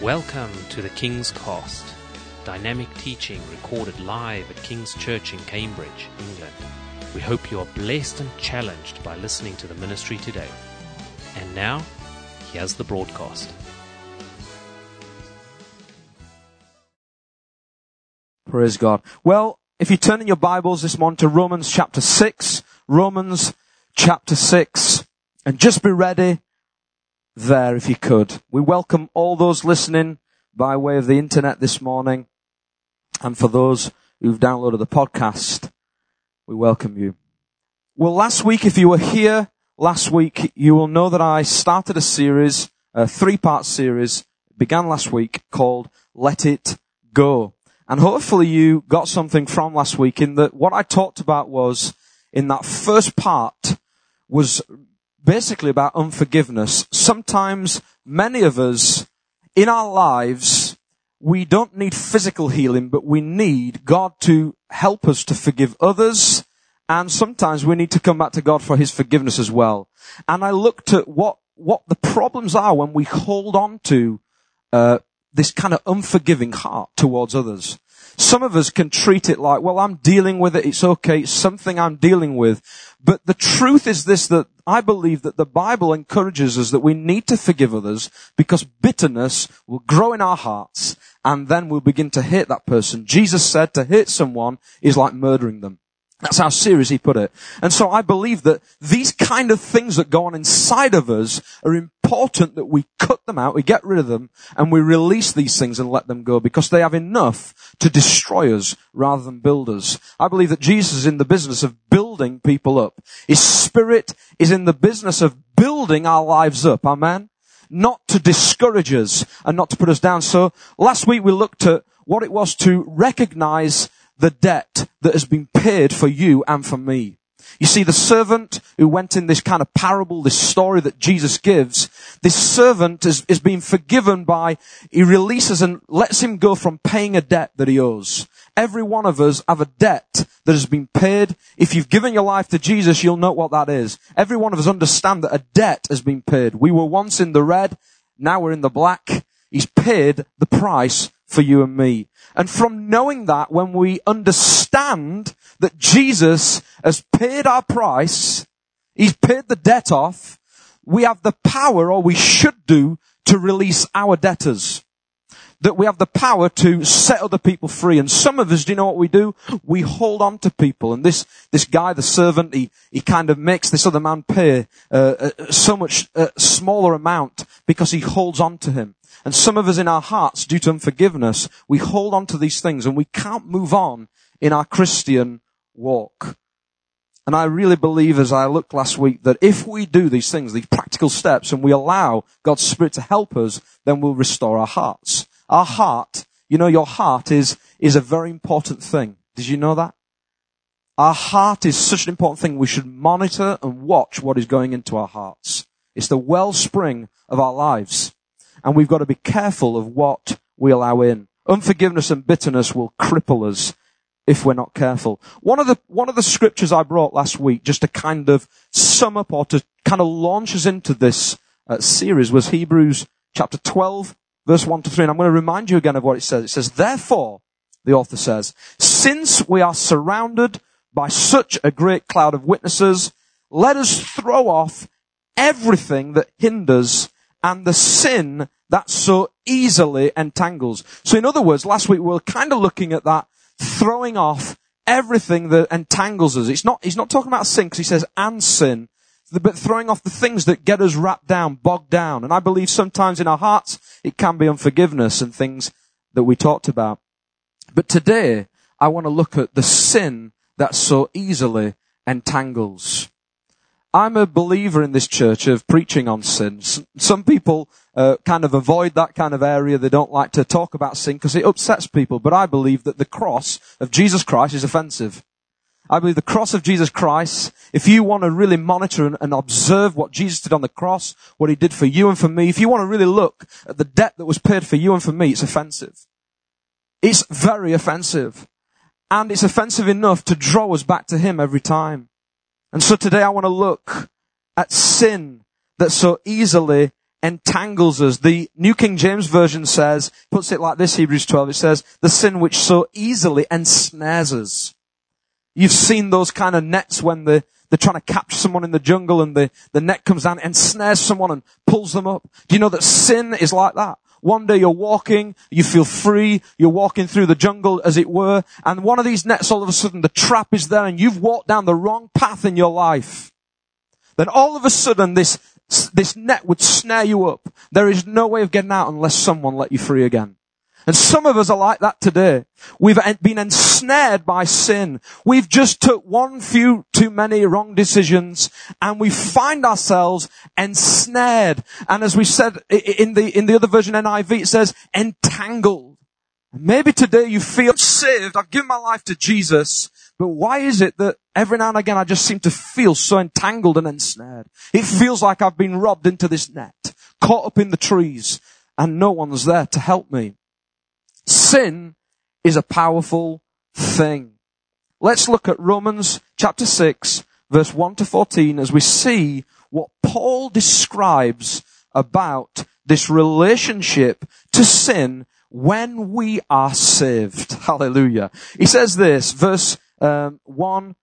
Welcome to the King's Cast, dynamic teaching recorded live at King's Church in Cambridge, England. We hope you are blessed and challenged by listening to the ministry today. And now, here's the broadcast. Praise God. Well, if you turn in your Bibles this morning to Romans chapter 6, Romans chapter 6, and just be ready there if you could. We welcome all those listening by way of the internet this morning, and for those who've downloaded the podcast, we welcome you. Well, last week, if you were here last week, you will know that I started a series, a three-part series, began last week, called Let It Go. And hopefully you got something from last week in that what I talked about was, in that first part, was basically about unforgiveness. Sometimes many of us in our lives, we don't need physical healing, but we need God to help us to forgive others. And sometimes we need to come back to God for His forgiveness as well. And I looked at what, what the problems are when we hold on to, uh, this kind of unforgiving heart towards others. Some of us can treat it like, well, I'm dealing with it. It's okay. It's something I'm dealing with. But the truth is this, that I believe that the Bible encourages us that we need to forgive others because bitterness will grow in our hearts and then we'll begin to hate that person. Jesus said to hate someone is like murdering them. That's how serious he put it. And so I believe that these kind of things that go on inside of us are important that we cut them out, we get rid of them, and we release these things and let them go because they have enough to destroy us rather than build us. I believe that Jesus is in the business of building people up. His spirit is in the business of building our lives up. Amen? Not to discourage us and not to put us down. So last week we looked at what it was to recognize the debt that has been paid for you and for me. You see, the servant who went in this kind of parable, this story that Jesus gives, this servant is, is being forgiven by, he releases and lets him go from paying a debt that he owes. Every one of us have a debt that has been paid. If you've given your life to Jesus, you'll know what that is. Every one of us understand that a debt has been paid. We were once in the red, now we're in the black. He's paid the price for you and me. And from knowing that, when we understand that Jesus has paid our price, He's paid the debt off, we have the power, or we should do, to release our debtors. That we have the power to set other people free. And some of us, do you know what we do? We hold on to people. And this, this guy, the servant, he, he kind of makes this other man pay uh, uh, so much uh, smaller amount because he holds on to him. And some of us in our hearts, due to unforgiveness, we hold on to these things and we can't move on in our Christian walk. And I really believe as I looked last week that if we do these things, these practical steps, and we allow God's Spirit to help us, then we'll restore our hearts. Our heart, you know, your heart is, is a very important thing. Did you know that? Our heart is such an important thing. We should monitor and watch what is going into our hearts. It's the wellspring of our lives and we've got to be careful of what we allow in. Unforgiveness and bitterness will cripple us if we're not careful. One of the, one of the scriptures I brought last week, just to kind of sum up or to kind of launch us into this uh, series was Hebrews chapter 12, verse 1 to 3. And I'm going to remind you again of what it says. It says, therefore, the author says, since we are surrounded by such a great cloud of witnesses, let us throw off everything that hinders and the sin that so easily entangles. So in other words, last week we were kind of looking at that throwing off everything that entangles us. It's not, he's not talking about sin because he says and sin, but throwing off the things that get us wrapped down, bogged down. And I believe sometimes in our hearts it can be unforgiveness and things that we talked about. But today I want to look at the sin that so easily entangles. I'm a believer in this church of preaching on sin. Some people uh, kind of avoid that kind of area. They don't like to talk about sin because it upsets people. But I believe that the cross of Jesus Christ is offensive. I believe the cross of Jesus Christ, if you want to really monitor and, and, observe what Jesus did on the cross, what he did for you and for me, if you want to really look at the debt that was paid for you and for me, it's offensive. It's very offensive. And it's offensive enough to draw us back to him every time. And so today I want to look at sin that so easily entangles us. The New King James Version says, puts it like this, Hebrews 12, it says, the sin which so easily ensnares us. You've seen those kind of nets when the, they're trying to capture someone in the jungle and the, the net comes down and snares someone and pulls them up. Do you know that sin is like that? One day you're walking, you feel free, you're walking through the jungle as it were, and one of these nets all of a sudden the trap is there and you've walked down the wrong path in your life. Then all of a sudden this, this net would snare you up. There is no way of getting out unless someone let you free again. And some of us are like that today. We've been ensnared by sin. We've just took one few too many wrong decisions and we find ourselves ensnared. And as we said in the, in the other version NIV, it says entangled. Maybe today you feel saved. I've given my life to Jesus. But why is it that every now and again I just seem to feel so entangled and ensnared? It feels like I've been robbed into this net, caught up in the trees, and no one's there to help me. Sin is a powerful thing. Let's look at Romans chapter 6 verse 1 to 14 as we see what Paul describes about this relationship to sin when we are saved. Hallelujah. He says this, verse um, 1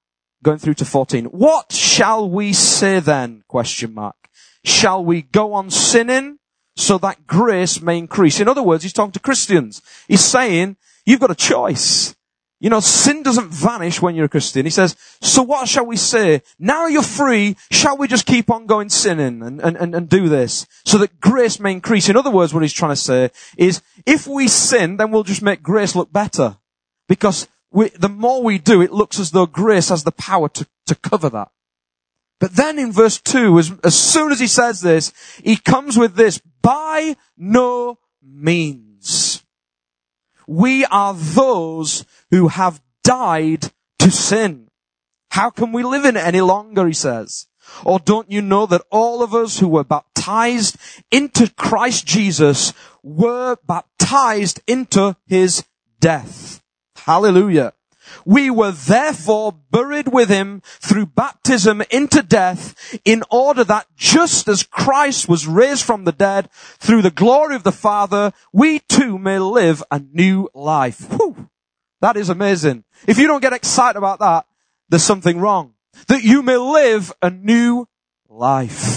going through to 14. What shall we say then? Question mark. Shall we go on sinning so that grace may increase. In other words, he's talking to Christians. He's saying, you've got a choice. You know, sin doesn't vanish when you're a Christian. He says, so what shall we say? Now you're free, shall we just keep on going sinning and, and, and, and do this so that grace may increase? In other words, what he's trying to say is, if we sin, then we'll just make grace look better. Because we, the more we do, it looks as though grace has the power to, to cover that. But then in verse 2, as, as soon as he says this, he comes with this, by no means. We are those who have died to sin. How can we live in it any longer, he says. Or don't you know that all of us who were baptized into Christ Jesus were baptized into his death? Hallelujah. We were therefore buried with him through baptism into death in order that just as Christ was raised from the dead through the glory of the Father, we too may live a new life. Whew. That is amazing. If you don't get excited about that, there's something wrong. That you may live a new life.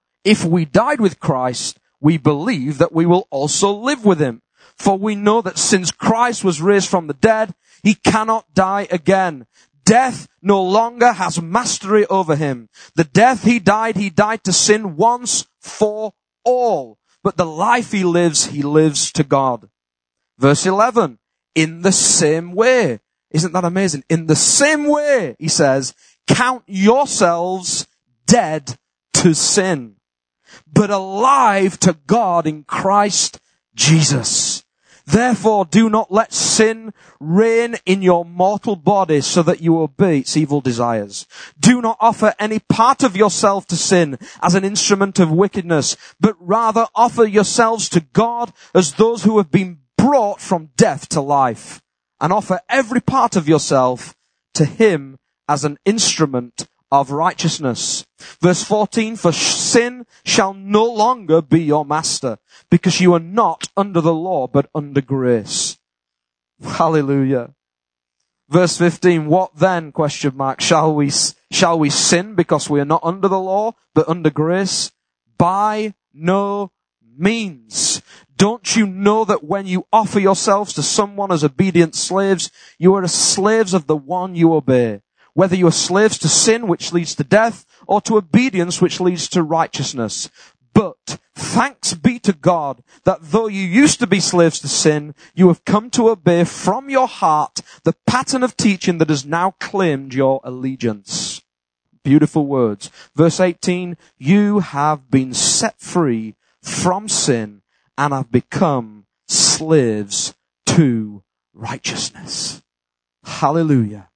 if we died with Christ, we believe that we will also live with him. For we know that since Christ was raised from the dead, he cannot die again. Death no longer has mastery over him. The death he died, he died to sin once for all. But the life he lives, he lives to God. Verse 11. In the same way. Isn't that amazing? In the same way, he says, count yourselves dead to sin but alive to God in Christ Jesus. Therefore do not let sin reign in your mortal body so that you obey its evil desires. Do not offer any part of yourself to sin as an instrument of wickedness, but rather offer yourselves to God as those who have been brought from death to life and offer every part of yourself to Him as an instrument of righteousness. Verse 14, for sin shall no longer be your master because you are not under the law but under grace. Hallelujah. Verse 15, what then, question mark, shall we, shall we sin because we are not under the law but under grace? By no means. Don't you know that when you offer yourselves to someone as obedient slaves, you are slaves of the one you obey? Whether you are slaves to sin, which leads to death, or to obedience, which leads to righteousness. But thanks be to God that though you used to be slaves to sin, you have come to obey from your heart the pattern of teaching that has now claimed your allegiance. Beautiful words. Verse 18, you have been set free from sin and have become slaves to righteousness. Hallelujah.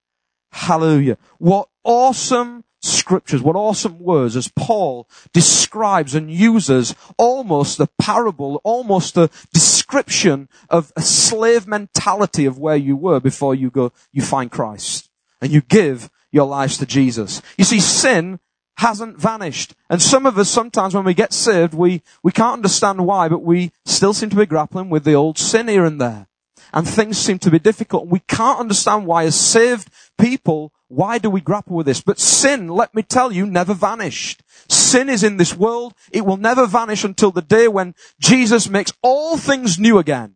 Hallelujah. What awesome scriptures, what awesome words as Paul describes and uses almost a parable, almost a description of a slave mentality of where you were before you go, you find Christ and you give your lives to Jesus. You see, sin hasn't vanished. And some of us sometimes when we get saved, we, we can't understand why, but we still seem to be grappling with the old sin here and there and things seem to be difficult. We can't understand why as saved people, why do we grapple with this? But sin, let me tell you, never vanished. Sin is in this world. It will never vanish until the day when Jesus makes all things new again.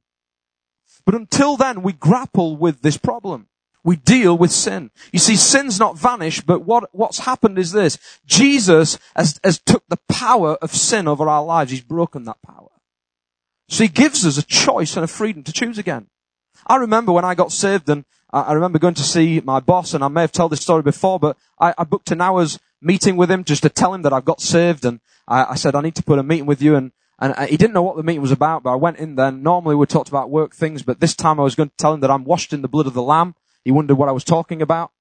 But until then, we grapple with this problem. We deal with sin. You see, sin's not vanished, but what, what's happened is this. Jesus has, has took the power of sin over our lives. He's broken that power. So he gives us a choice and a freedom to choose again. I remember when I got saved and I remember going to see my boss and I may have told this story before, but I, I booked an hour's meeting with him just to tell him that I've got saved and I, I said, I need to put a meeting with you and, and uh, he didn't know what the meeting was about, but I went in there. Normally we talked about work things, but this time I was going to tell him that I'm washed in the blood of the Lamb. He wondered what I was talking about.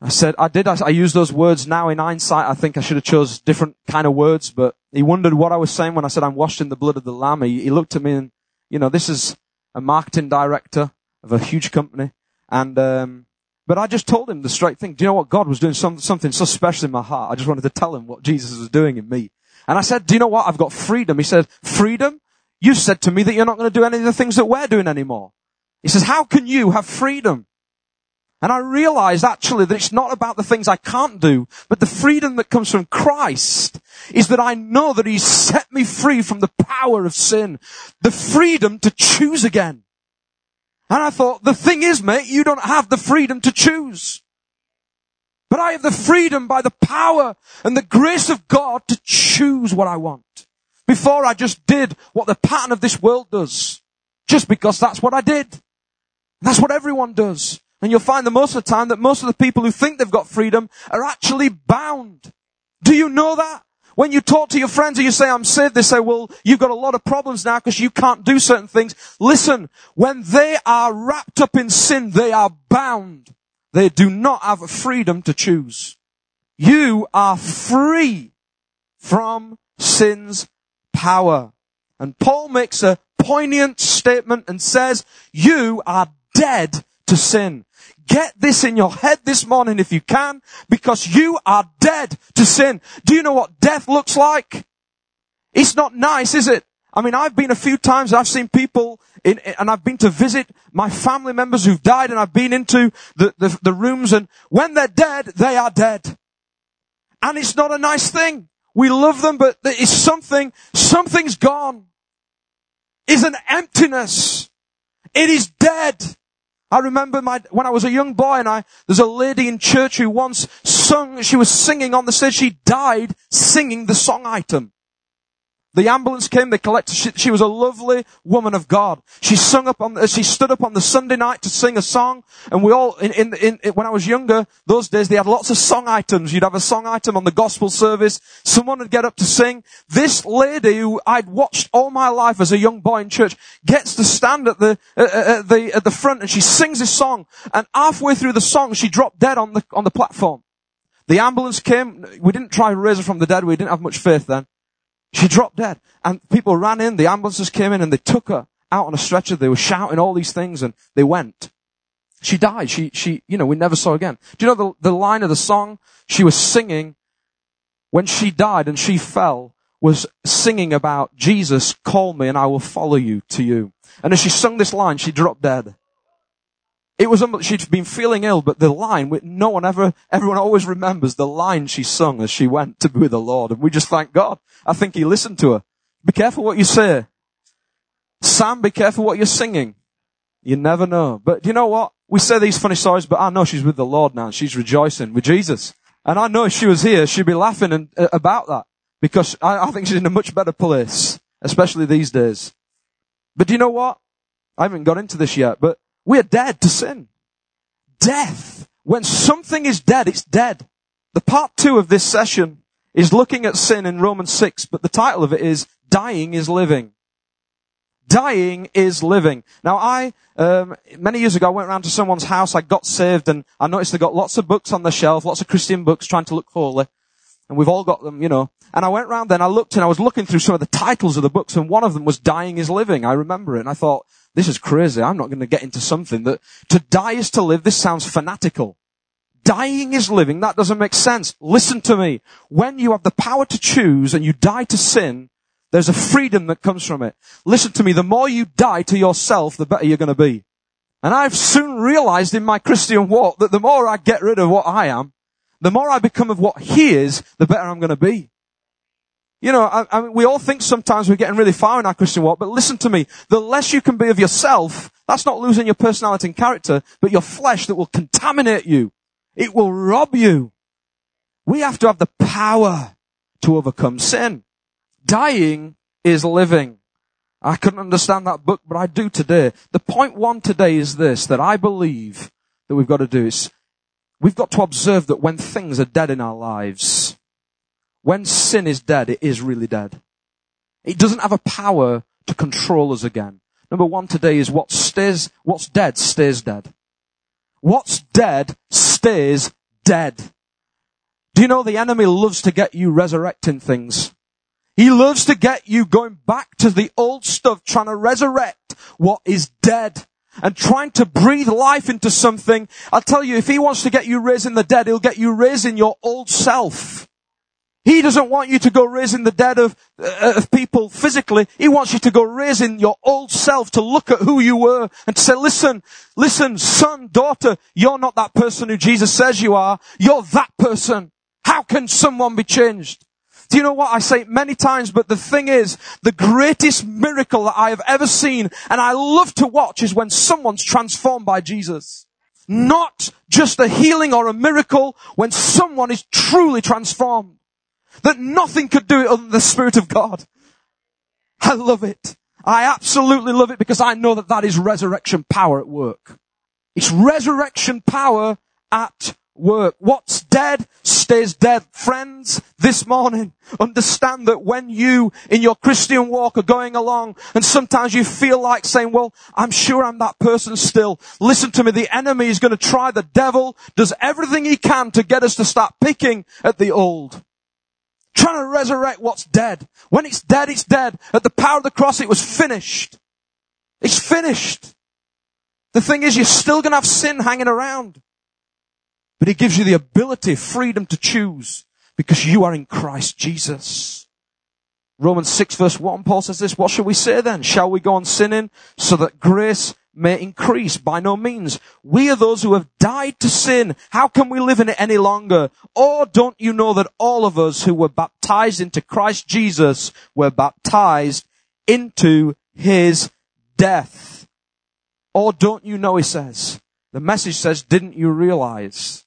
I said, I did, I, I use those words now in hindsight. I think I should have chose different kind of words, but he wondered what I was saying when I said I'm washed in the blood of the Lamb. He, he looked at me and, you know, this is a marketing director of a huge company. And, um, but I just told him the straight thing. Do you know what? God was doing some, something so special in my heart. I just wanted to tell him what Jesus was doing in me. And I said, do you know what? I've got freedom. He said, freedom? You said to me that you're not going to do any of the things that we're doing anymore. He says, how can you have freedom? And I realized actually that it's not about the things I can't do, but the freedom that comes from Christ is that I know that He's set me free from the power of sin. The freedom to choose again. And I thought, the thing is, mate, you don't have the freedom to choose. But I have the freedom by the power and the grace of God to choose what I want. Before I just did what the pattern of this world does. Just because that's what I did. That's what everyone does. And you'll find that most of the time that most of the people who think they've got freedom are actually bound. Do you know that? When you talk to your friends and you say, I'm saved, they say, well, you've got a lot of problems now because you can't do certain things. Listen, when they are wrapped up in sin, they are bound. They do not have freedom to choose. You are free from sin's power. And Paul makes a poignant statement and says, you are dead to sin. Get this in your head this morning if you can, because you are dead to sin. Do you know what death looks like? It's not nice, is it? I mean, I've been a few times, I've seen people in, and I've been to visit my family members who've died and I've been into the, the, the rooms and when they're dead, they are dead. And it's not a nice thing. We love them, but is something, something's gone. Is an emptiness. It is dead. I remember my, when I was a young boy and I, there's a lady in church who once sung, she was singing on the stage, she died singing the song item. The ambulance came, they collected, she, she, was a lovely woman of God. She sung up on, she stood up on the Sunday night to sing a song, and we all, in, in, in, when I was younger, those days, they had lots of song items. You'd have a song item on the gospel service, someone would get up to sing. This lady who I'd watched all my life as a young boy in church, gets to stand at the, uh, at the, at the front, and she sings this song, and halfway through the song, she dropped dead on the, on the platform. The ambulance came, we didn't try to raise her from the dead, we didn't have much faith then. She dropped dead. And people ran in, the ambulances came in and they took her out on a stretcher. They were shouting all these things and they went. She died. She, she, you know, we never saw again. Do you know the, the line of the song she was singing when she died and she fell was singing about Jesus, call me and I will follow you to you. And as she sung this line, she dropped dead. It was, she'd been feeling ill, but the line, no one ever, everyone always remembers the line she sung as she went to be with the Lord. And we just thank God. I think he listened to her. Be careful what you say. Sam, be careful what you're singing. You never know. But you know what? We say these funny stories, but I know she's with the Lord now. She's rejoicing with Jesus. And I know if she was here, she'd be laughing and, uh, about that. Because I, I think she's in a much better place. Especially these days. But do you know what? I haven't got into this yet, but we're dead to sin. Death. When something is dead, it's dead. The part two of this session is looking at sin in Romans 6, but the title of it is dying is living. Dying is living. Now I, um, many years ago I went around to someone's house, I got saved and I noticed they got lots of books on the shelf, lots of Christian books trying to look holy. And we've all got them, you know. And I went around then, I looked and I was looking through some of the titles of the books and one of them was Dying is Living. I remember it and I thought, this is crazy. I'm not going to get into something that to die is to live. This sounds fanatical. Dying is living. That doesn't make sense. Listen to me. When you have the power to choose and you die to sin, there's a freedom that comes from it. Listen to me. The more you die to yourself, the better you're going to be. And I've soon realized in my Christian walk that the more I get rid of what I am, the more I become of what He is, the better I'm going to be. You know, I, I mean, we all think sometimes we're getting really far in our Christian walk, but listen to me. The less you can be of yourself, that's not losing your personality and character, but your flesh that will contaminate you. It will rob you. We have to have the power to overcome sin. Dying is living. I couldn't understand that book, but I do today. The point one today is this, that I believe that we've got to do is, we've got to observe that when things are dead in our lives, when sin is dead, it is really dead. It doesn't have a power to control us again. Number one today is what stays, what's dead stays dead. What's dead stays dead. Do you know the enemy loves to get you resurrecting things? He loves to get you going back to the old stuff, trying to resurrect what is dead and trying to breathe life into something. I'll tell you, if he wants to get you raising the dead, he'll get you raising your old self. He doesn't want you to go raising the dead of, uh, of people physically. He wants you to go raising your old self to look at who you were and to say, listen, listen, son, daughter, you're not that person who Jesus says you are. You're that person. How can someone be changed? Do you know what? I say it many times, but the thing is, the greatest miracle that I have ever seen, and I love to watch, is when someone's transformed by Jesus. Not just a healing or a miracle, when someone is truly transformed. That nothing could do it other than the Spirit of God. I love it. I absolutely love it because I know that that is resurrection power at work. It's resurrection power at work. What's dead stays dead. Friends, this morning, understand that when you in your Christian walk are going along and sometimes you feel like saying, well, I'm sure I'm that person still. Listen to me. The enemy is going to try. The devil does everything he can to get us to start picking at the old. Trying to resurrect what's dead. When it's dead, it's dead. At the power of the cross, it was finished. It's finished. The thing is, you're still to have sin hanging around. But it gives you the ability, freedom to choose because you are in Christ Jesus. Romans 6 verse 1, Paul says this, what shall we say then? Shall we go on sinning so that grace may increase. By no means. We are those who have died to sin. How can we live in it any longer? Or don't you know that all of us who were baptized into Christ Jesus were baptized into his death? Or don't you know, he says. The message says, didn't you realize?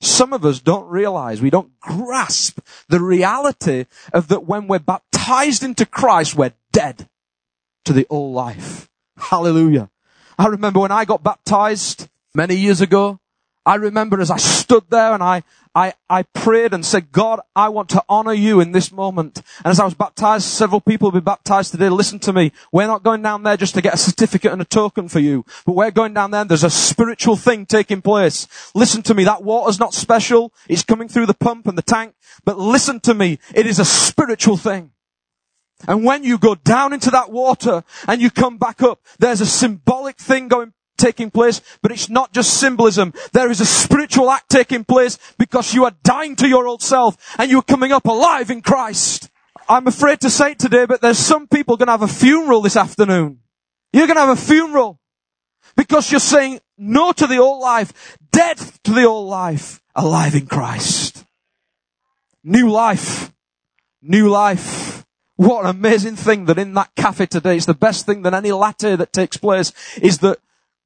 Some of us don't realize, we don't grasp the reality of that when we're baptized into Christ, we're dead to the old life. Hallelujah. I remember when I got baptized many years ago, I remember as I stood there and I, I, I prayed and said, God, I want to honor you in this moment. And as I was baptized, several people will be baptized today. Listen to me. We're not going down there just to get a certificate and a token for you, but we're going down there there's a spiritual thing taking place. Listen to me. That water's not special. It's coming through the pump and the tank, but listen to me. It is a spiritual thing. And when you go down into that water and you come back up, there's a symbolic thing going, taking place, but it's not just symbolism. There is a spiritual act taking place because you are dying to your old self and you're coming up alive in Christ. I'm afraid to say it today, but there's some people going to have a funeral this afternoon. You're going to have a funeral because you're saying no to the old life, dead to the old life, alive in Christ. New life. New life. What an amazing thing that in that cafe today, it's the best thing than any latte that takes place, is that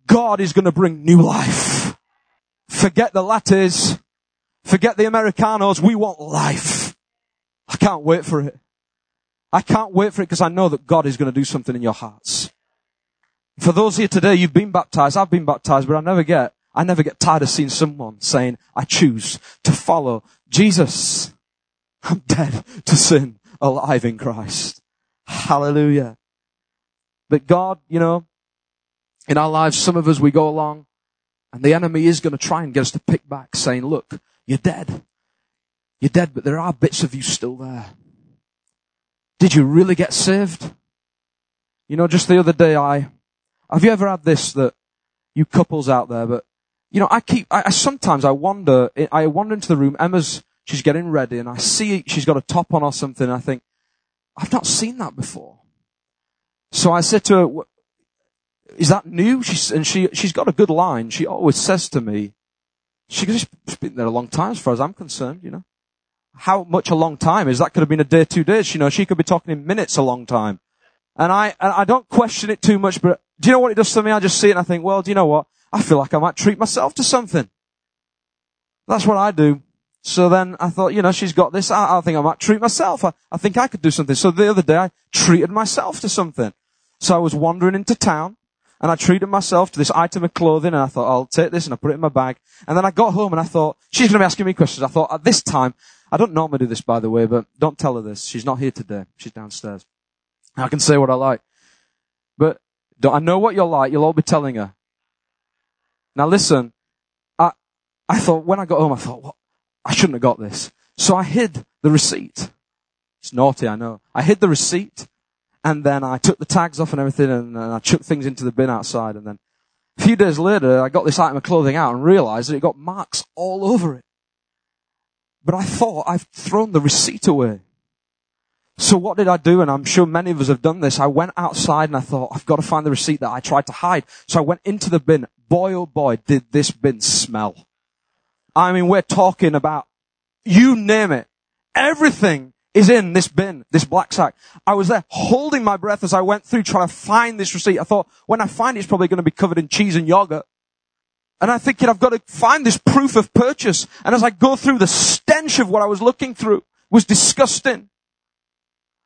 God is going to bring new life. Forget the lattes. Forget the Americanos. We want life. I can't wait for it. I can't wait for it because I know that God is going to do something in your hearts. For those here today, you've been baptized. I've been baptized, but I never get, I never get tired of seeing someone saying, I choose to follow Jesus. I'm dead to sin alive in Christ. Hallelujah. But God, you know, in our lives, some of us, we go along and the enemy is going to try and get us to pick back saying, look, you're dead. You're dead, but there are bits of you still there. Did you really get saved? You know, just the other day I, have you ever had this that you couples out there, but you know, I keep, I, I sometimes I wonder, I wander into the room, Emma's, she's getting ready and I see she's got a top on or something. I think, I've not seen that before. So I said to her, is that new? She's, and she, she's got a good line. She always says to me, she, she's been there a long time as far as I'm concerned, you know. How much a long time is that could have been a day, two days, you know, she could be talking in minutes a long time. And I, and I don't question it too much, but do you know what it does to me? I just see it and I think, well, do you know what? I feel like I might treat myself to something. That's what I do. So then I thought, you know, she's got this. I, I think I might treat myself. I, I think I could do something. So the other day I treated myself to something. So I was wandering into town and I treated myself to this item of clothing and I thought, I'll take this and I put it in my bag. And then I got home and I thought, she's going to be asking me questions. I thought, at this time, I don't normally do this by the way, but don't tell her this. She's not here today. She's downstairs. I can say what I like. But don't I know what you're like. You'll all be telling her. Now listen, I, I thought when I got home, I thought, what? I shouldn't have got this. So I hid the receipt. It's naughty, I know. I hid the receipt and then I took the tags off and everything and, and I chucked things into the bin outside and then a few days later I got this item of clothing out and realized that it got marks all over it. But I thought I've thrown the receipt away. So what did I do? And I'm sure many of us have done this. I went outside and I thought, I've got to find the receipt that I tried to hide. So I went into the bin. Boy, oh boy, did this bin smell. I mean, we're talking about, you name it. Everything is in this bin, this black sack. I was there holding my breath as I went through trying to find this receipt. I thought, when I find it, it's probably going to be covered in cheese and yogurt. And I'm thinking, I've got to find this proof of purchase. And as I go through, the stench of what I was looking through was disgusting.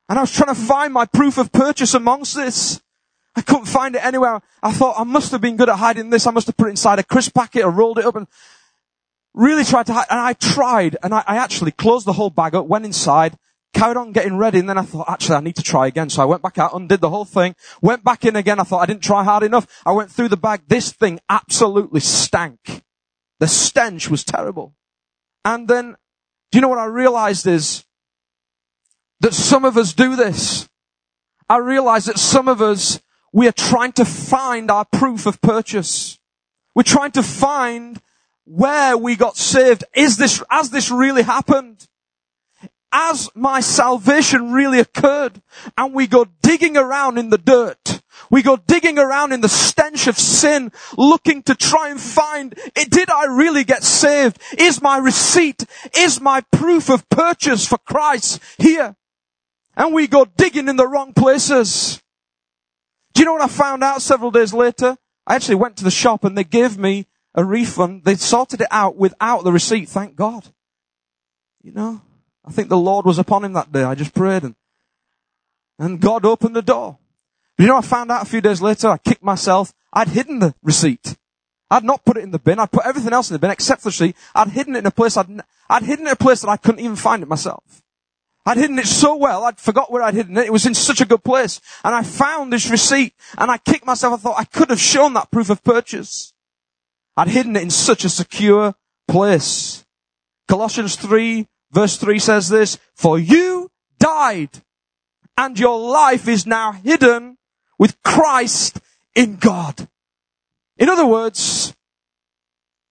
And I was trying to find my proof of purchase amongst this. I couldn't find it anywhere. I thought I must have been good at hiding this. I must have put it inside a crisp packet or rolled it up and really tried to hide. And I tried and I, I actually closed the whole bag up, went inside, carried on getting ready, and then I thought, actually, I need to try again. So I went back out, undid the whole thing, went back in again. I thought I didn't try hard enough. I went through the bag. This thing absolutely stank. The stench was terrible. And then, do you know what I realized is that some of us do this? I realize that some of us, we are trying to find our proof of purchase. We're trying to find where we got saved. Is this, has this really happened? as my salvation really occurred and we go digging around in the dirt. We go digging around in the stench of sin, looking to try and find, eh, did I really get saved? Is my receipt, is my proof of purchase for Christ here? And we go digging in the wrong places. Do you know what I found out several days later? I actually went to the shop and they gave me a refund. They sorted it out without the receipt, thank God. You know? I think the Lord was upon him that day. I just prayed and, and God opened the door. You know, I found out a few days later, I kicked myself. I'd hidden the receipt. I'd not put it in the bin. I'd put everything else in the bin except the receipt. I'd hidden it in a place I'd, I'd hidden it in a place that I couldn't even find it myself. I'd hidden it so well, I'd forgot where I'd hidden it. It was in such a good place. And I found this receipt and I kicked myself. I thought I could have shown that proof of purchase. I'd hidden it in such a secure place. Colossians 3 Verse 3 says this, for you died and your life is now hidden with Christ in God. In other words,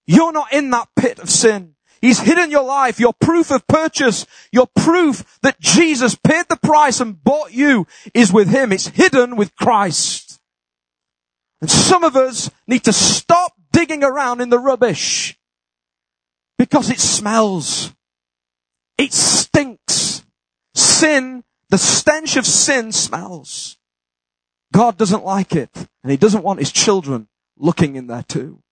you're not in that pit of sin. He's hidden your life, your proof of purchase, your proof that Jesus paid the price and bought you is with Him. It's hidden with Christ. And some of us need to stop digging around in the rubbish because it smells. It stinks. Sin, the stench of sin smells. God doesn't like it. And He doesn't want His children looking in there too.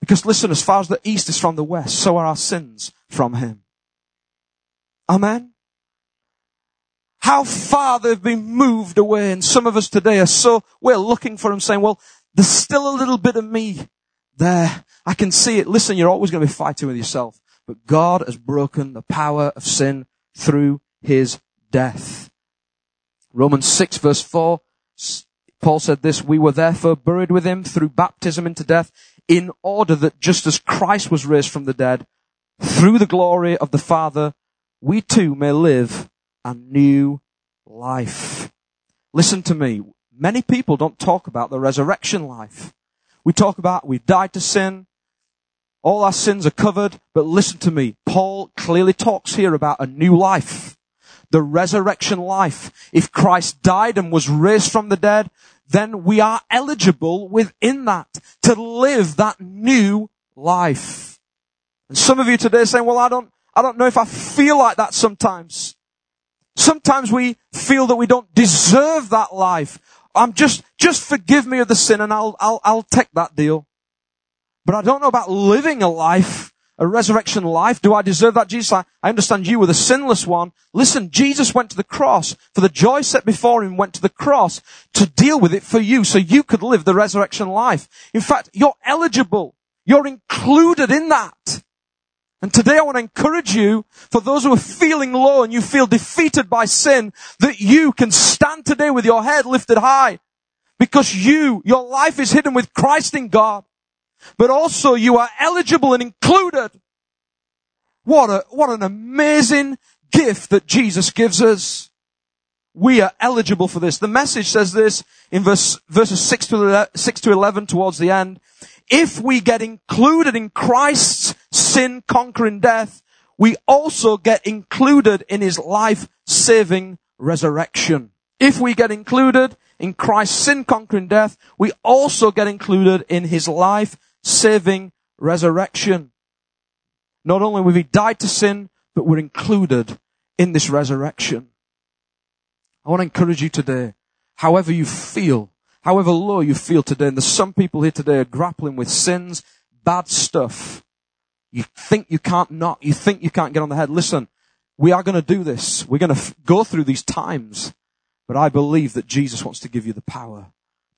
Because listen, as far as the east is from the west, so are our sins from Him. Amen. How far they've been moved away and some of us today are so, we're looking for Him saying, well, there's still a little bit of me there. I can see it. Listen, you're always going to be fighting with yourself. But God has broken the power of sin through his death. Romans 6 verse 4, Paul said this, we were therefore buried with him through baptism into death in order that just as Christ was raised from the dead through the glory of the Father, we too may live a new life. Listen to me. Many people don't talk about the resurrection life. We talk about we died to sin. All our sins are covered. But listen to me. Paul clearly talks here about a new life. The resurrection life. If Christ died and was raised from the dead, then we are eligible within that to live that new life. And some of you today are saying, well, I don't, I don't know if I feel like that sometimes. Sometimes we feel that we don't deserve that life. I'm just, just forgive me of the sin and I'll, I'll, I'll take that deal. But I don't know about living a life, a resurrection life. Do I deserve that, Jesus? I, I understand you were the sinless one. Listen, Jesus went to the cross for the joy set before him, went to the cross to deal with it for you so you could live the resurrection life. In fact, you're eligible. You're included in that. And today I want to encourage you, for those who are feeling low and you feel defeated by sin, that you can stand today with your head lifted high. Because you, your life is hidden with Christ in God. But also you are eligible and included. What a, what an amazing gift that Jesus gives us. We are eligible for this. The message says this in verse, verses 6 to, 6 to 11 towards the end if we get included in Christ's sin conquering death, we also get included in his life saving resurrection. If we get included in Christ's sin conquering death, we also get included in his life saving resurrection. Not only will we died to sin, but we're included in this resurrection. I want to encourage you today, however you feel, however low you feel today, and there's some people here today are grappling with sins, bad stuff. You think you can't not, you think you can't get on the head. Listen, we are going to do this. We're going to f- go through these times. But I believe that Jesus wants to give you the power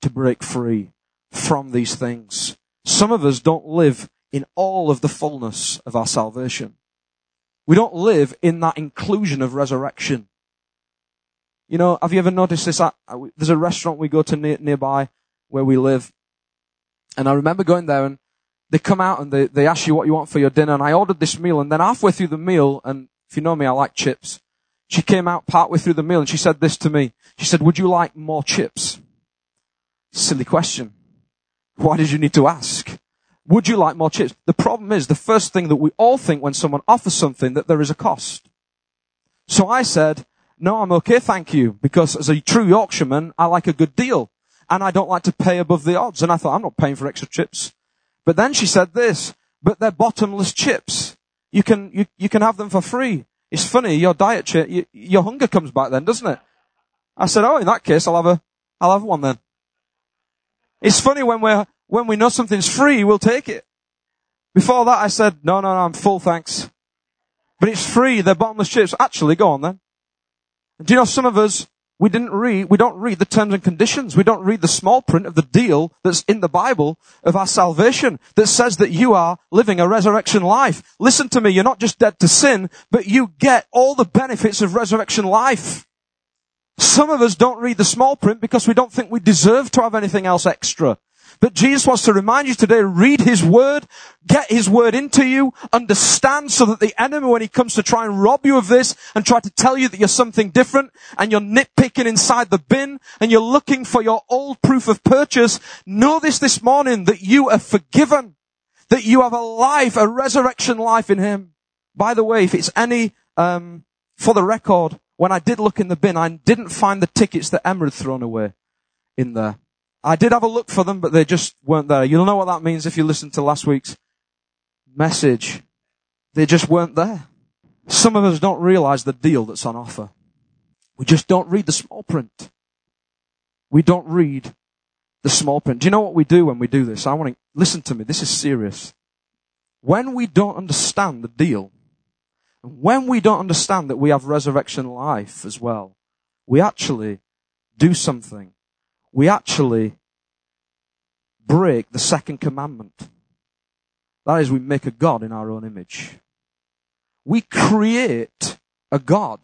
to break free from these things. Some of us don't live in all of the fullness of our salvation. We don't live in that inclusion of resurrection. You know, have you ever noticed this? there's a restaurant we go to near, nearby where we live. And I remember going there and they come out and they, they ask you what you want for your dinner. And I ordered this meal and then halfway through the meal, and if you know me, I like chips. She came out partway through the meal and she said this to me. She said, would you like more chips? Silly question. Why did you need to ask? Would you like more chips? The problem is the first thing that we all think when someone offers something that there is a cost. So I said, no, I'm okay, thank you. Because as a true Yorkshireman, I like a good deal. And I don't like to pay above the odds. And I thought, I'm not paying for extra chips. But then she said this, but they're bottomless chips. You can, you, you can have them for free. It's funny, your diet chip, you, your hunger comes back then, doesn't it? I said, oh, in that case, I'll have a, I'll have one then. It's funny when we're, when we know something's free, we'll take it. Before that, I said, no, no, no, I'm full, thanks. But it's free, they're bottomless chips. Actually, go on then. Do you know some of us, we didn't read, we don't read the terms and conditions. We don't read the small print of the deal that's in the Bible of our salvation that says that you are living a resurrection life. Listen to me, you're not just dead to sin, but you get all the benefits of resurrection life. Some of us don't read the small print because we don't think we deserve to have anything else extra. But Jesus wants to remind you today, read His Word, get His Word into you, understand so that the enemy, when he comes to try and rob you of this and try to tell you that you're something different and you're nitpicking inside the bin and you're looking for your old proof of purchase, know this this morning that you are forgiven, that you have a life, a resurrection life in Him. By the way, if it's any, um, for the record, when I did look in the bin, I didn't find the tickets that Emma had thrown away in there. I did have a look for them, but they just weren't there. You'll know what that means if you listen to last week's message. They just weren't there. Some of us don't realize the deal that's on offer. We just don't read the small print. We don't read the small print. Do you know what we do when we do this? I want to listen to me. This is serious. When we don't understand the deal, and when we don't understand that we have resurrection life as well, we actually do something we actually break the second commandment. That is, we make a God in our own image. We create a God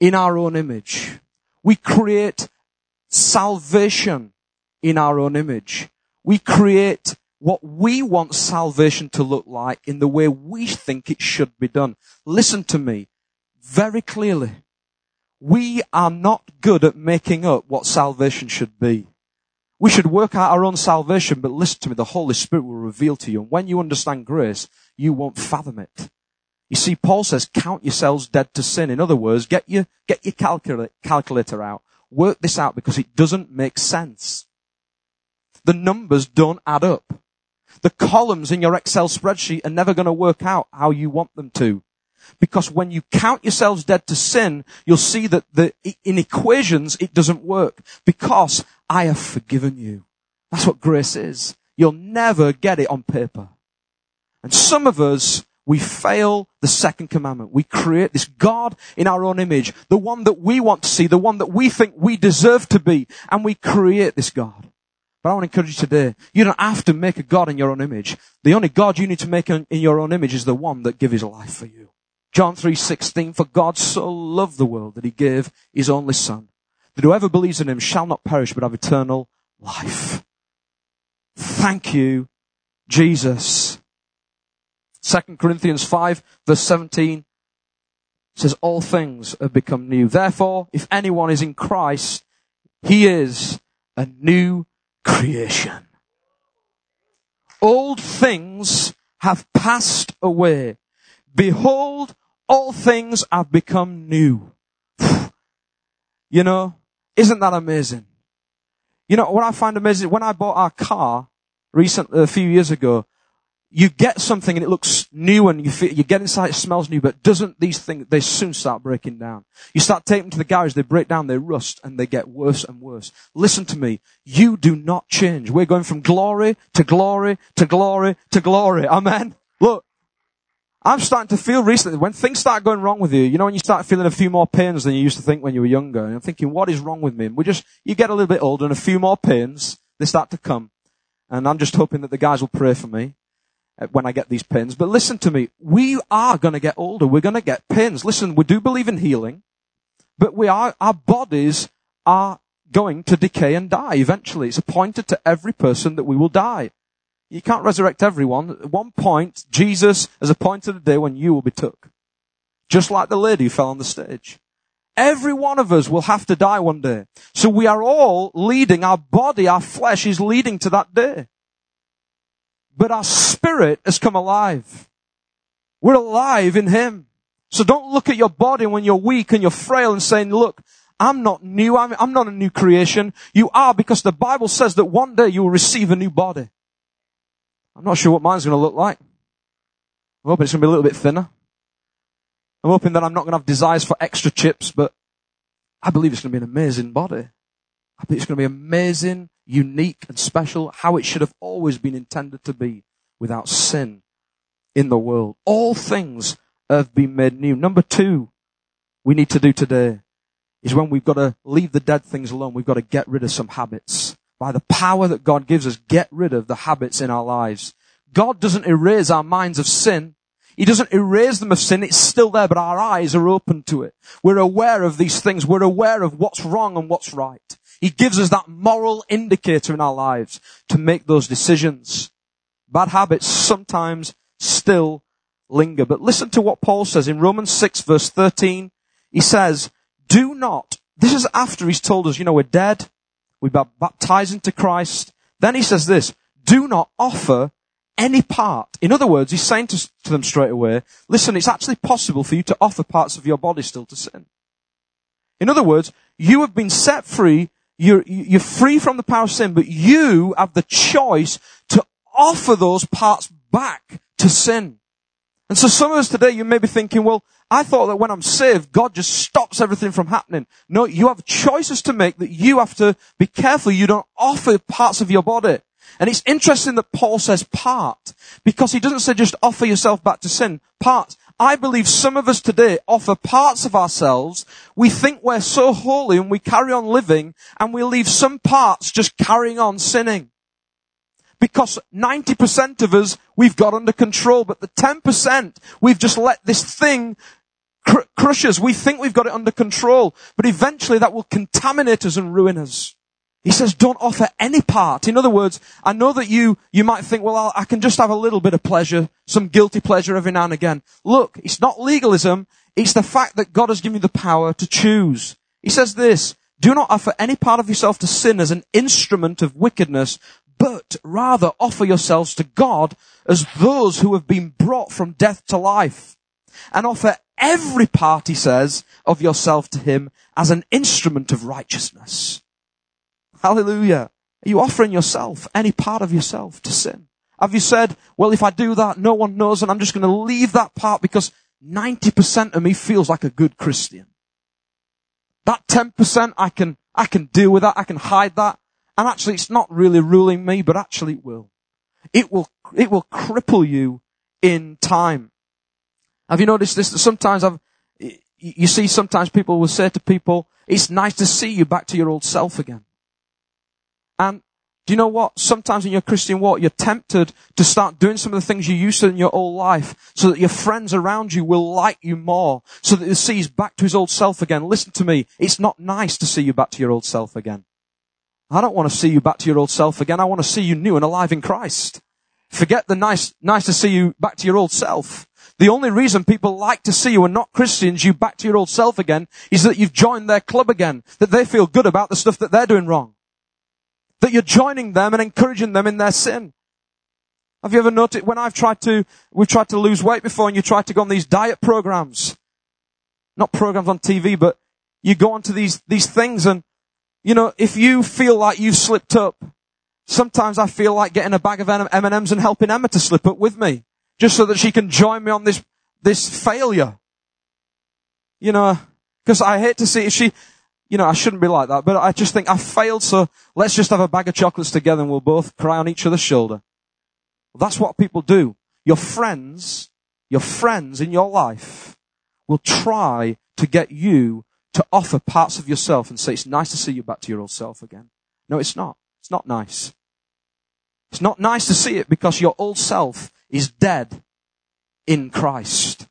in our own image. We create salvation in our own image. We create what we want salvation to look like in the way we think it should be done. Listen to me very clearly. We are not good at making up what salvation should be. We should work out our own salvation, but listen to me, the Holy Spirit will reveal to you. And when you understand grace, you won't fathom it. You see, Paul says, count yourselves dead to sin. In other words, get your, get your calculator out. Work this out because it doesn't make sense. The numbers don't add up. The columns in your Excel spreadsheet are never going to work out how you want them to. Because when you count yourselves dead to sin, you'll see that the, in equations, it doesn't work. Because I have forgiven you. That's what grace is. You'll never get it on paper. And some of us, we fail the second commandment. We create this God in our own image, the one that we want to see, the one that we think we deserve to be, and we create this God. But I want to encourage you today, you don't have to make a God in your own image. The only God you need to make in your own image is the one that gave his life for you. John 3:16 For God so loved the world that he gave his only son that whoever believes in him shall not perish but have eternal life. Thank you Jesus. 2 Corinthians 5 verse 17 says all things have become new. Therefore, if anyone is in Christ, he is a new creation. Old things have passed away. Behold, all things have become new. you know, isn't that amazing? You know, what I find amazing, when I bought our car recently, a few years ago, you get something and it looks new and you feel, you get inside, it smells new, but doesn't these things, they soon start breaking down. You start taking them to the garage, they break down, they rust, and they get worse and worse. Listen to me. You do not change. We're going from glory to glory to glory to glory. Amen. Look, I'm starting to feel recently, when things start going wrong with you, you know, when you start feeling a few more pains than you used to think when you were younger, and I'm thinking, what is wrong with me? And we just, you get a little bit older and a few more pains, they start to come. And I'm just hoping that the guys will pray for me uh, when I get these pains. But listen to me, we are gonna get older, we're gonna get pains. Listen, we do believe in healing, but we are, our bodies are going to decay and die eventually. It's appointed to every person that we will die. You can't resurrect everyone. At one point, Jesus has appointed a day when you will be took. Just like the lady who fell on the stage. Every one of us will have to die one day. So we are all leading, our body, our flesh is leading to that day. But our spirit has come alive. We're alive in Him. So don't look at your body when you're weak and you're frail and saying, look, I'm not new. I'm, I'm not a new creation. You are because the Bible says that one day you will receive a new body. I'm not sure what mine's going to look like. I'm hoping it's going to be a little bit thinner. I'm hoping that I'm not going to have desires for extra chips, but I believe it's going to be an amazing body. I think it's going to be amazing, unique, and special, how it should have always been intended to be, without sin in the world. All things have been made new. Number two, we need to do today is when we've got to leave the dead things alone. We've got to get rid of some habits by the power that God gives us, get rid of the habits in our lives. God doesn't erase our minds of sin. He doesn't erase them of sin. It's still there, but our eyes are open to it. We're aware of these things. We're aware of what's wrong and what's right. He gives us that moral indicator in our lives to make those decisions. Bad habits sometimes still linger. But listen to what Paul says in Romans 6 verse 13. He says, do not, this is after he's told us, you know, we're dead. We are baptized into Christ. Then he says this, do not offer any part. In other words, he's saying to, to them straight away, listen, it's actually possible for you to offer parts of your body still to sin. In other words, you have been set free, you're, you're free from the power of sin, but you have the choice to offer those parts back to sin. And so some of us today, you may be thinking, well, I thought that when I'm saved, God just stops everything from happening. No, you have choices to make that you have to be careful you don't offer parts of your body. And it's interesting that Paul says part, because he doesn't say just offer yourself back to sin. Part. I believe some of us today offer parts of ourselves. We think we're so holy and we carry on living and we leave some parts just carrying on sinning. Because 90% of us, we've got under control, but the 10%, we've just let this thing cr- crush us. We think we've got it under control, but eventually that will contaminate us and ruin us. He says, don't offer any part. In other words, I know that you, you might think, well, I'll, I can just have a little bit of pleasure, some guilty pleasure every now and again. Look, it's not legalism. It's the fact that God has given you the power to choose. He says this, do not offer any part of yourself to sin as an instrument of wickedness, but rather offer yourselves to God as those who have been brought from death to life. And offer every part, he says, of yourself to Him as an instrument of righteousness. Hallelujah. Are you offering yourself, any part of yourself to sin? Have you said, well, if I do that, no one knows and I'm just going to leave that part because 90% of me feels like a good Christian. That 10% I can, I can deal with that. I can hide that. And actually it's not really ruling me, but actually it will. It will, it will cripple you in time. Have you noticed this? Sometimes I've, you see sometimes people will say to people, it's nice to see you back to your old self again. And do you know what? Sometimes in your Christian walk, you're tempted to start doing some of the things you used to in your old life so that your friends around you will like you more, so that they see back to his old self again. Listen to me. It's not nice to see you back to your old self again. I don't want to see you back to your old self again. I want to see you new and alive in Christ. Forget the nice, nice to see you back to your old self. The only reason people like to see you and not Christians, you back to your old self again, is that you've joined their club again, that they feel good about the stuff that they're doing wrong. That you're joining them and encouraging them in their sin. Have you ever noticed when I've tried to, we've tried to lose weight before and you try to go on these diet programs? Not programs on TV, but you go onto these, these things and, you know, if you feel like you've slipped up, sometimes I feel like getting a bag of M&Ms and helping Emma to slip up with me. Just so that she can join me on this, this failure. You know, because I hate to see if she, you know, I shouldn't be like that, but I just think I failed, so let's just have a bag of chocolates together and we'll both cry on each other's shoulder. That's what people do. Your friends, your friends in your life will try to get you to offer parts of yourself and say, it's nice to see you back to your old self again. No, it's not. It's not nice. It's not nice to see it because your old self is dead in Christ.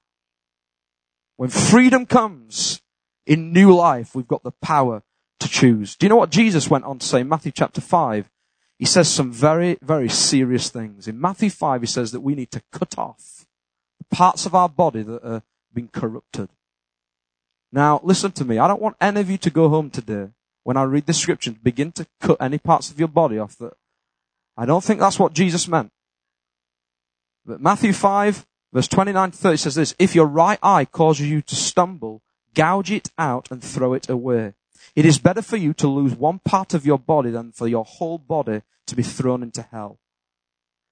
When freedom comes, in new life, we've got the power to choose. Do you know what Jesus went on to say in Matthew chapter 5? He says some very, very serious things. In Matthew 5, he says that we need to cut off parts of our body that are being corrupted. Now, listen to me. I don't want any of you to go home today when I read the scripture begin to cut any parts of your body off that. I don't think that's what Jesus meant. But Matthew 5, verse 29 to 30 says this, if your right eye causes you to stumble, gouge it out and throw it away. It is better for you to lose one part of your body than for your whole body to be thrown into hell.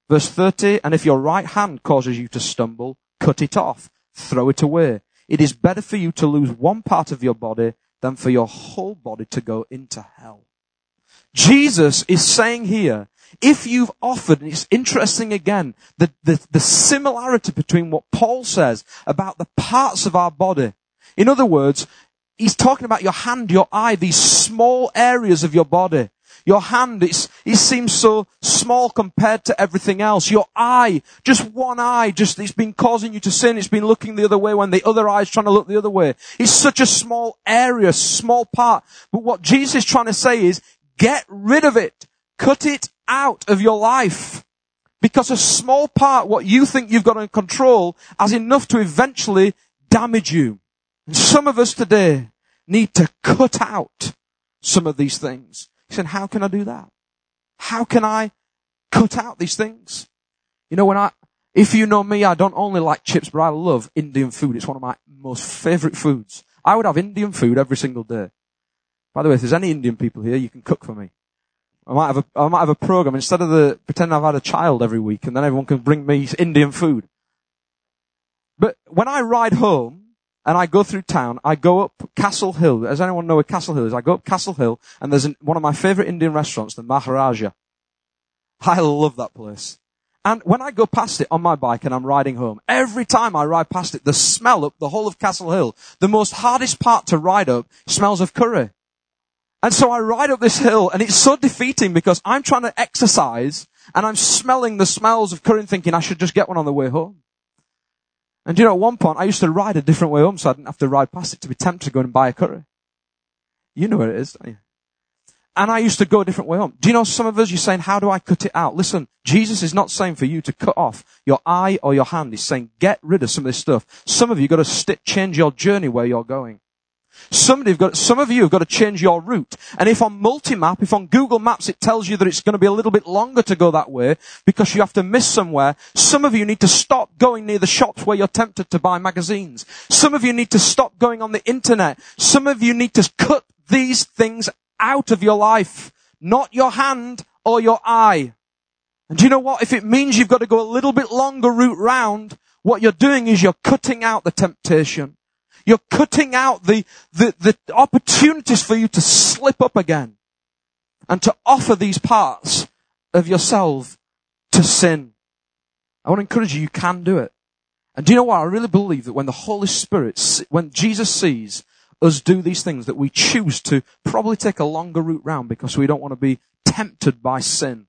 Verse 30, and if your right hand causes you to stumble, cut it off, throw it away. It is better for you to lose one part of your body than for your whole body to go into hell. Jesus is saying here, if you've offered, and it's interesting again, the, the, the similarity between what Paul says about the parts of our body in other words, he's talking about your hand, your eye, these small areas of your body. Your hand, it seems so small compared to everything else. Your eye, just one eye, just, it's been causing you to sin. It's been looking the other way when the other eye is trying to look the other way. It's such a small area, small part. But what Jesus is trying to say is, get rid of it. Cut it out of your life. Because a small part, what you think you've got in control, has enough to eventually damage you. And some of us today need to cut out some of these things. He said, how can I do that? How can I cut out these things? You know, when I, if you know me, I don't only like chips, but I love Indian food. It's one of my most favorite foods. I would have Indian food every single day. By the way, if there's any Indian people here, you can cook for me. I might have a, I might have a program instead of the, pretend I've had a child every week and then everyone can bring me Indian food. But when I ride home, and I go through town. I go up Castle Hill. Does anyone know where Castle Hill is? I go up Castle Hill, and there's an, one of my favorite Indian restaurants, the Maharaja. I love that place. And when I go past it on my bike and I'm riding home, every time I ride past it, the smell up the whole of Castle Hill, the most hardest part to ride up smells of curry. And so I ride up this hill and it's so defeating because I'm trying to exercise and I'm smelling the smells of curry and thinking I should just get one on the way home. And you know, at one point, I used to ride a different way home so I didn't have to ride past it to be tempted to go and buy a curry. You know where it is, don't you? And I used to go a different way home. Do you know some of us, you're saying, how do I cut it out? Listen, Jesus is not saying for you to cut off your eye or your hand. He's saying, get rid of some of this stuff. Some of you got to st- change your journey where you're going. Somebody got, some of you have got to change your route. And if on multi-map, if on Google Maps it tells you that it's going to be a little bit longer to go that way because you have to miss somewhere, some of you need to stop going near the shops where you're tempted to buy magazines. Some of you need to stop going on the internet. Some of you need to cut these things out of your life, not your hand or your eye. And do you know what? If it means you've got to go a little bit longer route round, what you're doing is you're cutting out the temptation. You're cutting out the, the, the opportunities for you to slip up again and to offer these parts of yourself to sin. I want to encourage you, you can do it. And do you know what? I really believe that when the Holy Spirit, when Jesus sees us do these things, that we choose to probably take a longer route round because we don't want to be tempted by sin,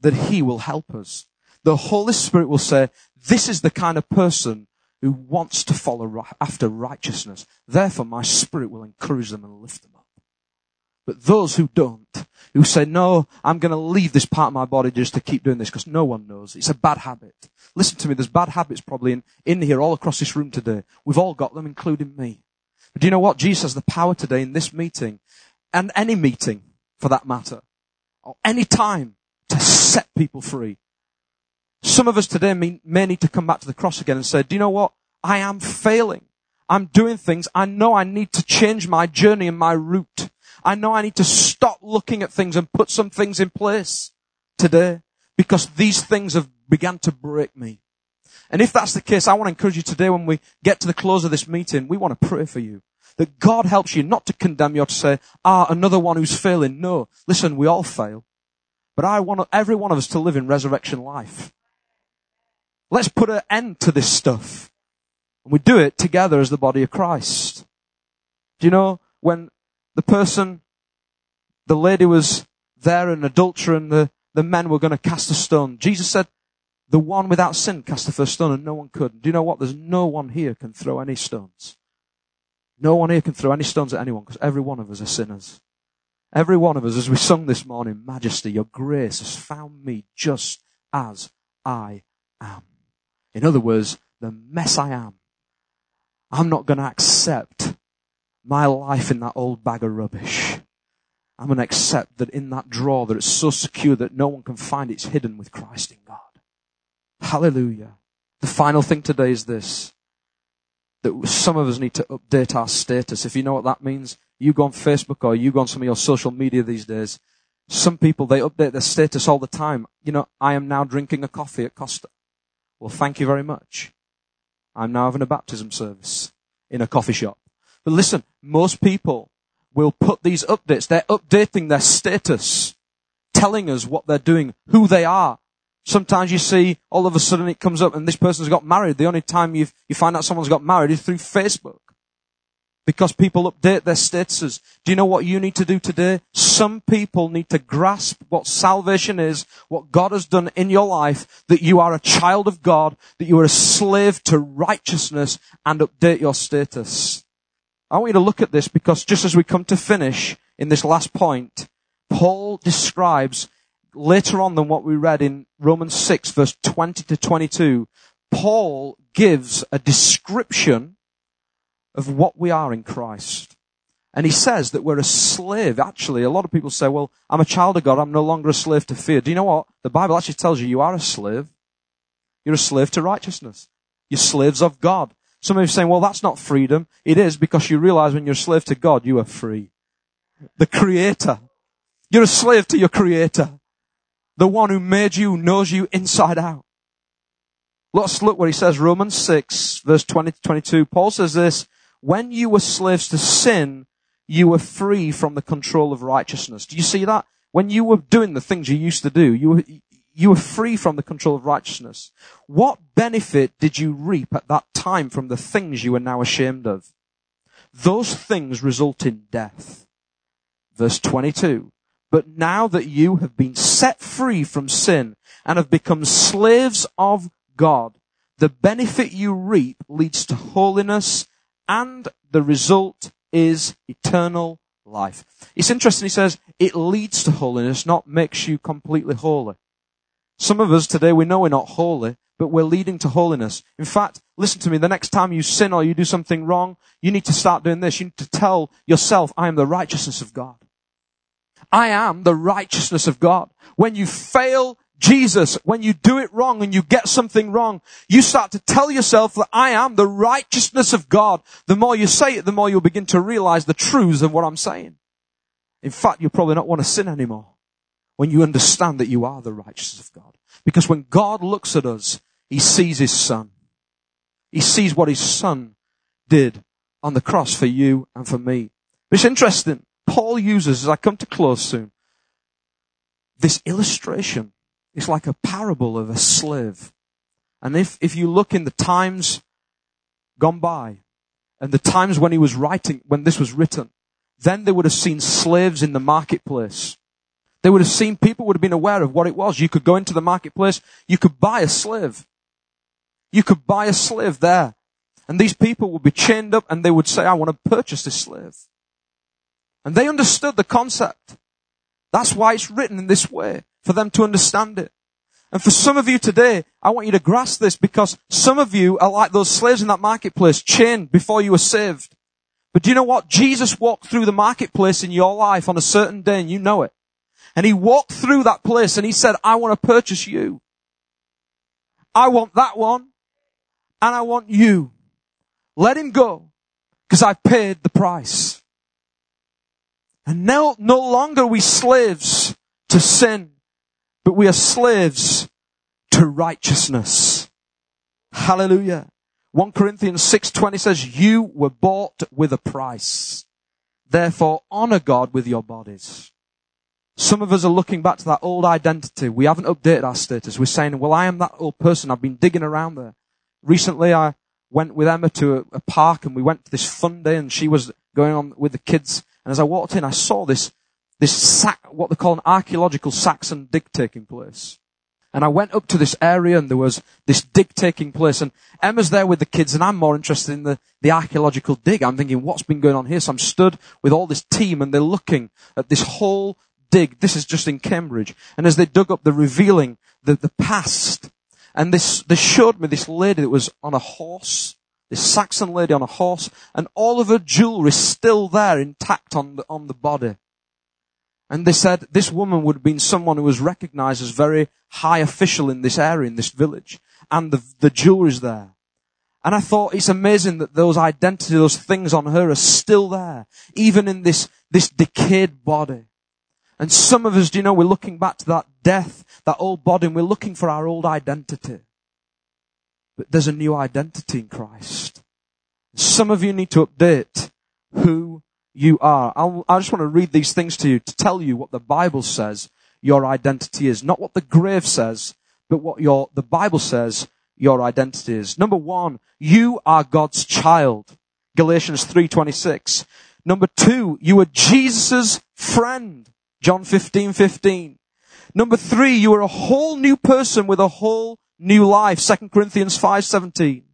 that He will help us. The Holy Spirit will say, this is the kind of person who wants to follow after righteousness. Therefore, my spirit will encourage them and lift them up. But those who don't, who say, no, I'm going to leave this part of my body just to keep doing this because no one knows. It's a bad habit. Listen to me, there's bad habits probably in, in here all across this room today. We've all got them, including me. But do you know what? Jesus has the power today in this meeting and any meeting for that matter or any time to set people free. Some of us today may, may need to come back to the cross again and say, do you know what? I am failing. I'm doing things. I know I need to change my journey and my route. I know I need to stop looking at things and put some things in place today because these things have begun to break me. And if that's the case, I want to encourage you today when we get to the close of this meeting, we want to pray for you. That God helps you not to condemn you or to say, ah, another one who's failing. No. Listen, we all fail. But I want every one of us to live in resurrection life. Let's put an end to this stuff. And we do it together as the body of Christ. Do you know when the person, the lady was there in adultery and the, the men were going to cast a stone, Jesus said, the one without sin cast the first stone and no one could. Do you know what? There's no one here can throw any stones. No one here can throw any stones at anyone because every one of us are sinners. Every one of us, as we sung this morning, Majesty, your grace has found me just as I am. In other words, the mess I am, I'm not going to accept my life in that old bag of rubbish. I'm going to accept that in that drawer that it's so secure that no one can find it's hidden with Christ in God. Hallelujah. The final thing today is this. That some of us need to update our status. If you know what that means, you go on Facebook or you go on some of your social media these days. Some people, they update their status all the time. You know, I am now drinking a coffee at Costa. Well, thank you very much. I'm now having a baptism service in a coffee shop. But listen, most people will put these updates. They're updating their status, telling us what they're doing, who they are. Sometimes you see all of a sudden it comes up and this person's got married. The only time you you find out someone's got married is through Facebook because people update their statuses. Do you know what you need to do today? Some people need to grasp what salvation is, what God has done in your life, that you are a child of God, that you are a slave to righteousness and update your status. I want you to look at this because just as we come to finish in this last point, Paul describes later on than what we read in Romans 6 verse 20 to 22, Paul gives a description of what we are in Christ. And he says that we're a slave. Actually, a lot of people say, well, I'm a child of God. I'm no longer a slave to fear. Do you know what? The Bible actually tells you you are a slave. You're a slave to righteousness. You're slaves of God. Some of you saying, well, that's not freedom. It is because you realize when you're a slave to God, you are free. The creator. You're a slave to your creator. The one who made you knows you inside out. Let's look what he says. Romans 6 verse 20 to 22. Paul says this, when you were slaves to sin, you were free from the control of righteousness. Do you see that? When you were doing the things you used to do, you were, you were free from the control of righteousness. What benefit did you reap at that time from the things you are now ashamed of? Those things result in death. Verse 22. But now that you have been set free from sin and have become slaves of God, the benefit you reap leads to holiness and the result is eternal life. It's interesting, he says, it leads to holiness, not makes you completely holy. Some of us today, we know we're not holy, but we're leading to holiness. In fact, listen to me, the next time you sin or you do something wrong, you need to start doing this. You need to tell yourself, I am the righteousness of God. I am the righteousness of God. When you fail Jesus, when you do it wrong and you get something wrong, you start to tell yourself that I am the righteousness of God. The more you say it, the more you'll begin to realize the truths of what I'm saying. In fact, you'll probably not want to sin anymore when you understand that you are the righteousness of God. Because when God looks at us, He sees His Son. He sees what His Son did on the cross for you and for me. It's interesting. Paul uses, as I come to close soon, this illustration. It's like a parable of a slave. And if, if you look in the times gone by and the times when he was writing, when this was written, then they would have seen slaves in the marketplace. They would have seen people would have been aware of what it was. You could go into the marketplace. You could buy a slave. You could buy a slave there. And these people would be chained up and they would say, I want to purchase this slave. And they understood the concept. That's why it's written in this way, for them to understand it. And for some of you today, I want you to grasp this because some of you are like those slaves in that marketplace, chained before you were saved. But do you know what? Jesus walked through the marketplace in your life on a certain day and you know it. And he walked through that place and he said, I want to purchase you. I want that one and I want you. Let him go because I've paid the price. And now no longer are we slaves to sin, but we are slaves to righteousness. Hallelujah. 1 Corinthians 6:20 says you were bought with a price. Therefore honor God with your bodies. Some of us are looking back to that old identity. We haven't updated our status. We're saying, well, I am that old person. I've been digging around there. Recently, I went with Emma to a, a park and we went to this fun day and she was going on with the kids and as I walked in, I saw this, this what they call an archaeological Saxon dig taking place. And I went up to this area and there was this dig taking place and Emma's there with the kids and I'm more interested in the, the archaeological dig. I'm thinking, what's been going on here? So I'm stood with all this team and they're looking at this whole dig. This is just in Cambridge. And as they dug up, they're revealing the, the past. And this, they showed me this lady that was on a horse this Saxon lady on a horse, and all of her jewelry still there intact on the, on the body. And they said this woman would have been someone who was recognized as very high official in this area, in this village, and the, the jewelry's there. And I thought it's amazing that those identity, those things on her are still there, even in this, this decayed body. And some of us, do you know, we're looking back to that death, that old body, and we're looking for our old identity. But there's a new identity in Christ. Some of you need to update who you are. I'll, i just want to read these things to you to tell you what the Bible says your identity is. Not what the grave says, but what your, the Bible says your identity is. Number one, you are God's child. Galatians 3.26. Number two, you are Jesus' friend. John 15, 15. Number three, you are a whole new person with a whole new life. 2 Corinthians 5:17.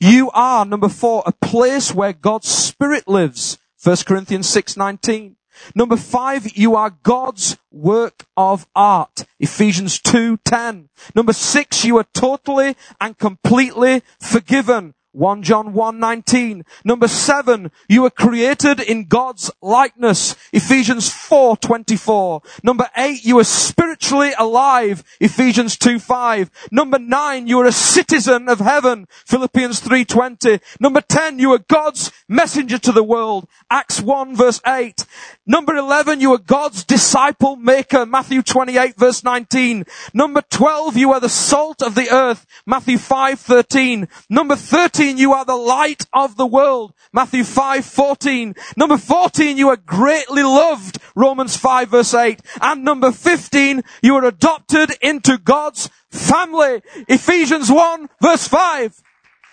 You are number 4 a place where God's spirit lives. 1 Corinthians 6:19. Number 5 you are God's work of art. Ephesians 2:10. Number 6 you are totally and completely forgiven. 1 John 1:19. Number 7, you were created in God's likeness. Ephesians 4:24. Number 8, you were spiritually alive. Ephesians 2:5. Number 9, you are a citizen of heaven. Philippians 3:20. Number 10, you are God's messenger to the world. Acts 1 verse 8. Number 11, you are God's disciple maker. Matthew 28 verse 19. Number 12, you are the salt of the earth. Matthew 5:13. Number 13, 13, you are the light of the world. Matthew 5, 14. Number 14, you are greatly loved. Romans 5 verse 8. And number 15, you are adopted into God's family. Ephesians 1 verse 5.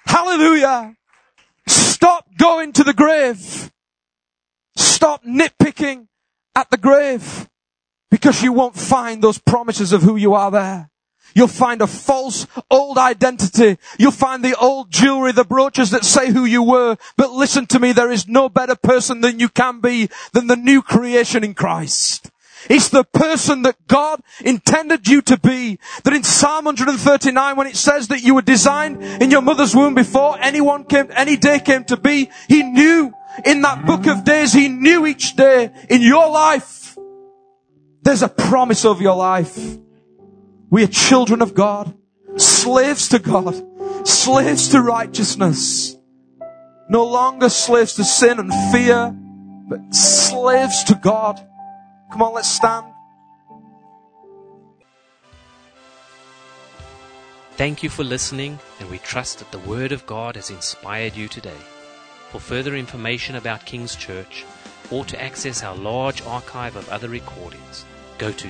Hallelujah. Stop going to the grave. Stop nitpicking at the grave because you won't find those promises of who you are there. You'll find a false old identity. You'll find the old jewelry, the brooches that say who you were. But listen to me, there is no better person than you can be than the new creation in Christ. It's the person that God intended you to be. That in Psalm 139, when it says that you were designed in your mother's womb before anyone came, any day came to be, He knew in that book of days, He knew each day in your life. There's a promise of your life. We are children of God, slaves to God, slaves to righteousness. No longer slaves to sin and fear, but slaves to God. Come on, let's stand. Thank you for listening, and we trust that the Word of God has inspired you today. For further information about King's Church, or to access our large archive of other recordings, go to